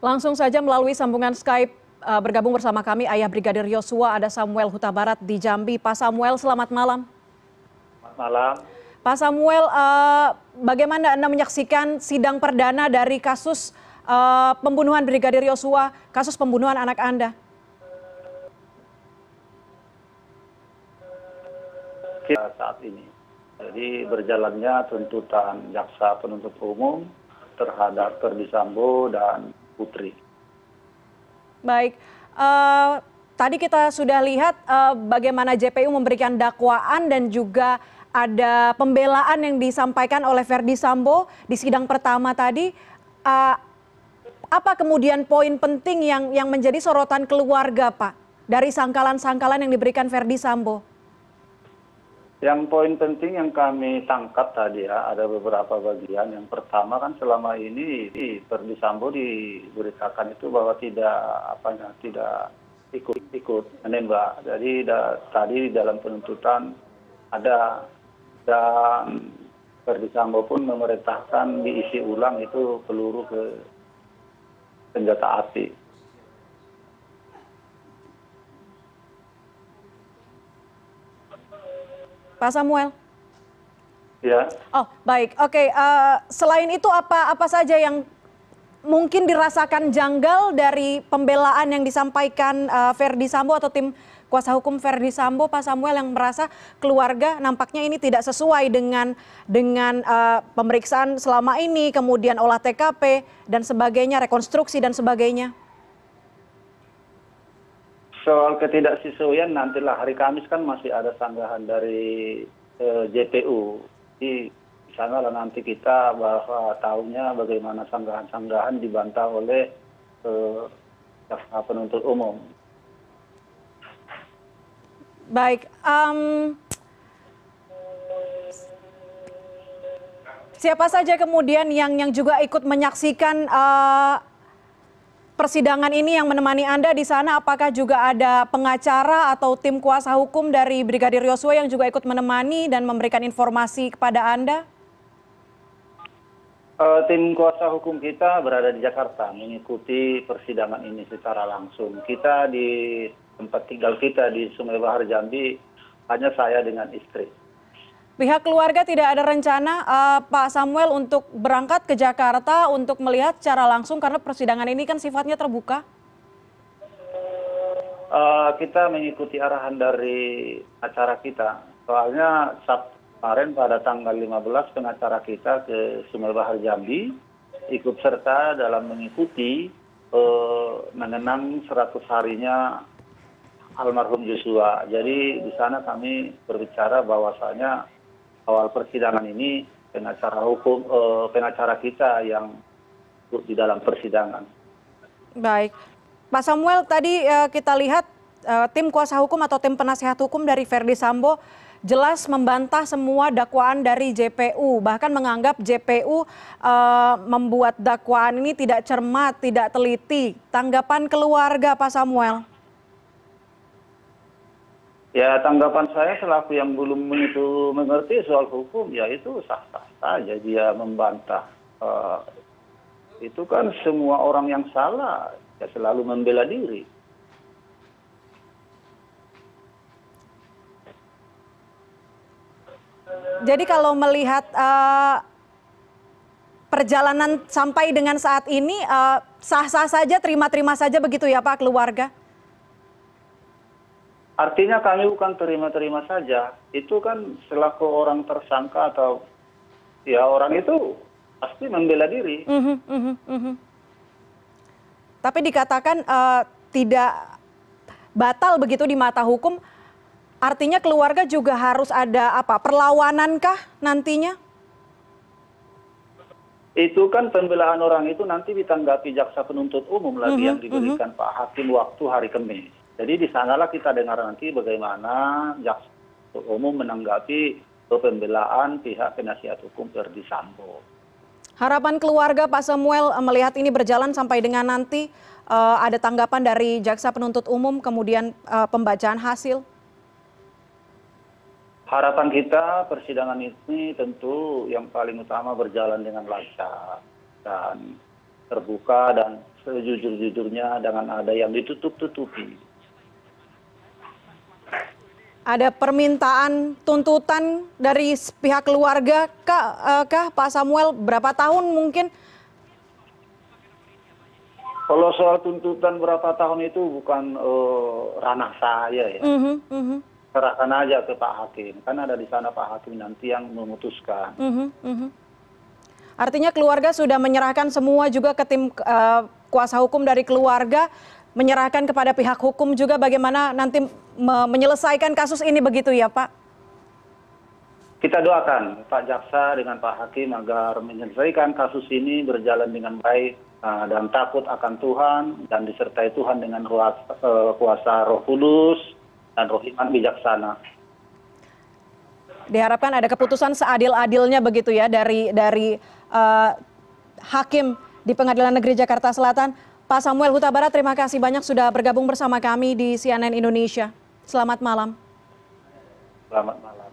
Langsung saja melalui sambungan Skype uh, bergabung bersama kami Ayah Brigadir Yosua ada Samuel Huta Barat di Jambi. Pak Samuel, selamat malam. Selamat malam. Pak Samuel, uh, bagaimana Anda menyaksikan sidang perdana dari kasus uh, pembunuhan Brigadir Yosua, kasus pembunuhan anak Anda? Saat ini, jadi berjalannya tuntutan jaksa penuntut umum terhadap Ferdi Sambo dan Putri. Baik, uh, tadi kita sudah lihat uh, bagaimana JPU memberikan dakwaan dan juga ada pembelaan yang disampaikan oleh Verdi Sambo di sidang pertama tadi. Uh, apa kemudian poin penting yang yang menjadi sorotan keluarga, Pak, dari sangkalan-sangkalan yang diberikan Verdi Sambo? Yang poin penting yang kami tangkap tadi ya, ada beberapa bagian. Yang pertama kan selama ini di Verdi Sambo diberitakan itu bahwa tidak apa ya, tidak ikut-ikut menembak. Jadi da, tadi di dalam penuntutan ada dan Verdi Sambo pun memerintahkan diisi ulang itu peluru ke senjata api. Pak Samuel. Ya. Oh baik, oke. Uh, selain itu apa apa saja yang mungkin dirasakan janggal dari pembelaan yang disampaikan uh, Verdi Sambo atau tim kuasa hukum Verdi Sambo, Pak Samuel yang merasa keluarga nampaknya ini tidak sesuai dengan dengan uh, pemeriksaan selama ini, kemudian olah TKP dan sebagainya, rekonstruksi dan sebagainya soal ketidaksesuaian nantilah hari kamis kan masih ada sanggahan dari eh, jpu di sana lah nanti kita bahwa tahunya bagaimana sanggahan-sanggahan dibantah oleh eh, penuntut umum. Baik, siapa saja kemudian yang yang juga ikut menyaksikan uh, persidangan ini yang menemani Anda di sana apakah juga ada pengacara atau tim kuasa hukum dari Brigadir Yosua yang juga ikut menemani dan memberikan informasi kepada Anda? Uh, tim kuasa hukum kita berada di Jakarta mengikuti persidangan ini secara langsung. Kita di tempat tinggal kita di Sungai Bahar Jambi hanya saya dengan istri pihak keluarga tidak ada rencana uh, Pak Samuel untuk berangkat ke Jakarta untuk melihat secara langsung karena persidangan ini kan sifatnya terbuka? Uh, kita mengikuti arahan dari acara kita. Soalnya Sabtu kemarin pada tanggal 15 pengacara kita ke Sungai Bahar Jambi ikut serta dalam mengikuti uh, mengenang 100 harinya almarhum Joshua. Jadi di sana kami berbicara bahwasanya awal persidangan ini pengacara hukum eh, pengacara kita yang di dalam persidangan. Baik, Pak Samuel tadi eh, kita lihat eh, tim kuasa hukum atau tim penasehat hukum dari Verdi Sambo jelas membantah semua dakwaan dari JPU, bahkan menganggap JPU membuat dakwaan ini tidak cermat, tidak teliti. Tanggapan keluarga Pak Samuel? Ya tanggapan saya selaku yang belum begitu mengerti soal hukum ya itu sah sah saja dia membantah. Eh, itu kan semua orang yang salah ya selalu membela diri. Jadi kalau melihat uh, perjalanan sampai dengan saat ini uh, sah-sah saja terima-terima saja begitu ya Pak keluarga artinya kami bukan terima terima saja. Itu kan selaku orang tersangka atau ya orang itu pasti membela diri. Mhm, mhm, mhm. tapi dikatakan uh, tidak batal begitu di mata hukum. Artinya keluarga juga harus ada apa perlawanankah nantinya? Itu kan pembelaan orang itu nanti ditanggapi jaksa penuntut umum lagi yang diberikan Pak Hakim waktu hari Kamis jadi di sanalah kita dengar nanti bagaimana jaksa umum menanggapi pembelaan pihak penasihat hukum Verdi Sambo. Harapan keluarga Pak Samuel eh, melihat ini berjalan sampai dengan nanti uh, ada tanggapan dari jaksa penuntut umum kemudian uh, pembacaan hasil. Harapan kita persidangan ini tentu yang paling utama berjalan dengan lancar dan terbuka dan sejujur-jujurnya dengan ada yang ditutup-tutupi. Ada permintaan tuntutan dari pihak keluarga kah, eh, kah Pak Samuel berapa tahun mungkin? Kalau soal tuntutan berapa tahun itu bukan eh, ranah saya ya. Mhm, mhm, Serahkan aja ke Pak Hakim. Kan ada di sana Pak Hakim nanti yang memutuskan. mhm, mhm. Artinya keluarga sudah menyerahkan semua juga ke tim eh, kuasa hukum dari keluarga, menyerahkan kepada pihak hukum juga bagaimana nanti me- menyelesaikan kasus ini begitu ya Pak? Kita doakan Pak Jaksa dengan Pak Hakim agar menyelesaikan kasus ini berjalan dengan baik uh, dan takut akan Tuhan dan disertai Tuhan dengan kuasa, uh, kuasa Roh Kudus dan Roh Iman bijaksana. Diharapkan ada keputusan seadil-adilnya begitu ya dari dari eh, hakim di Pengadilan Negeri Jakarta Selatan. Pak Samuel Huta Barat, terima kasih banyak sudah bergabung bersama kami di CNN Indonesia. Selamat malam. Selamat malam.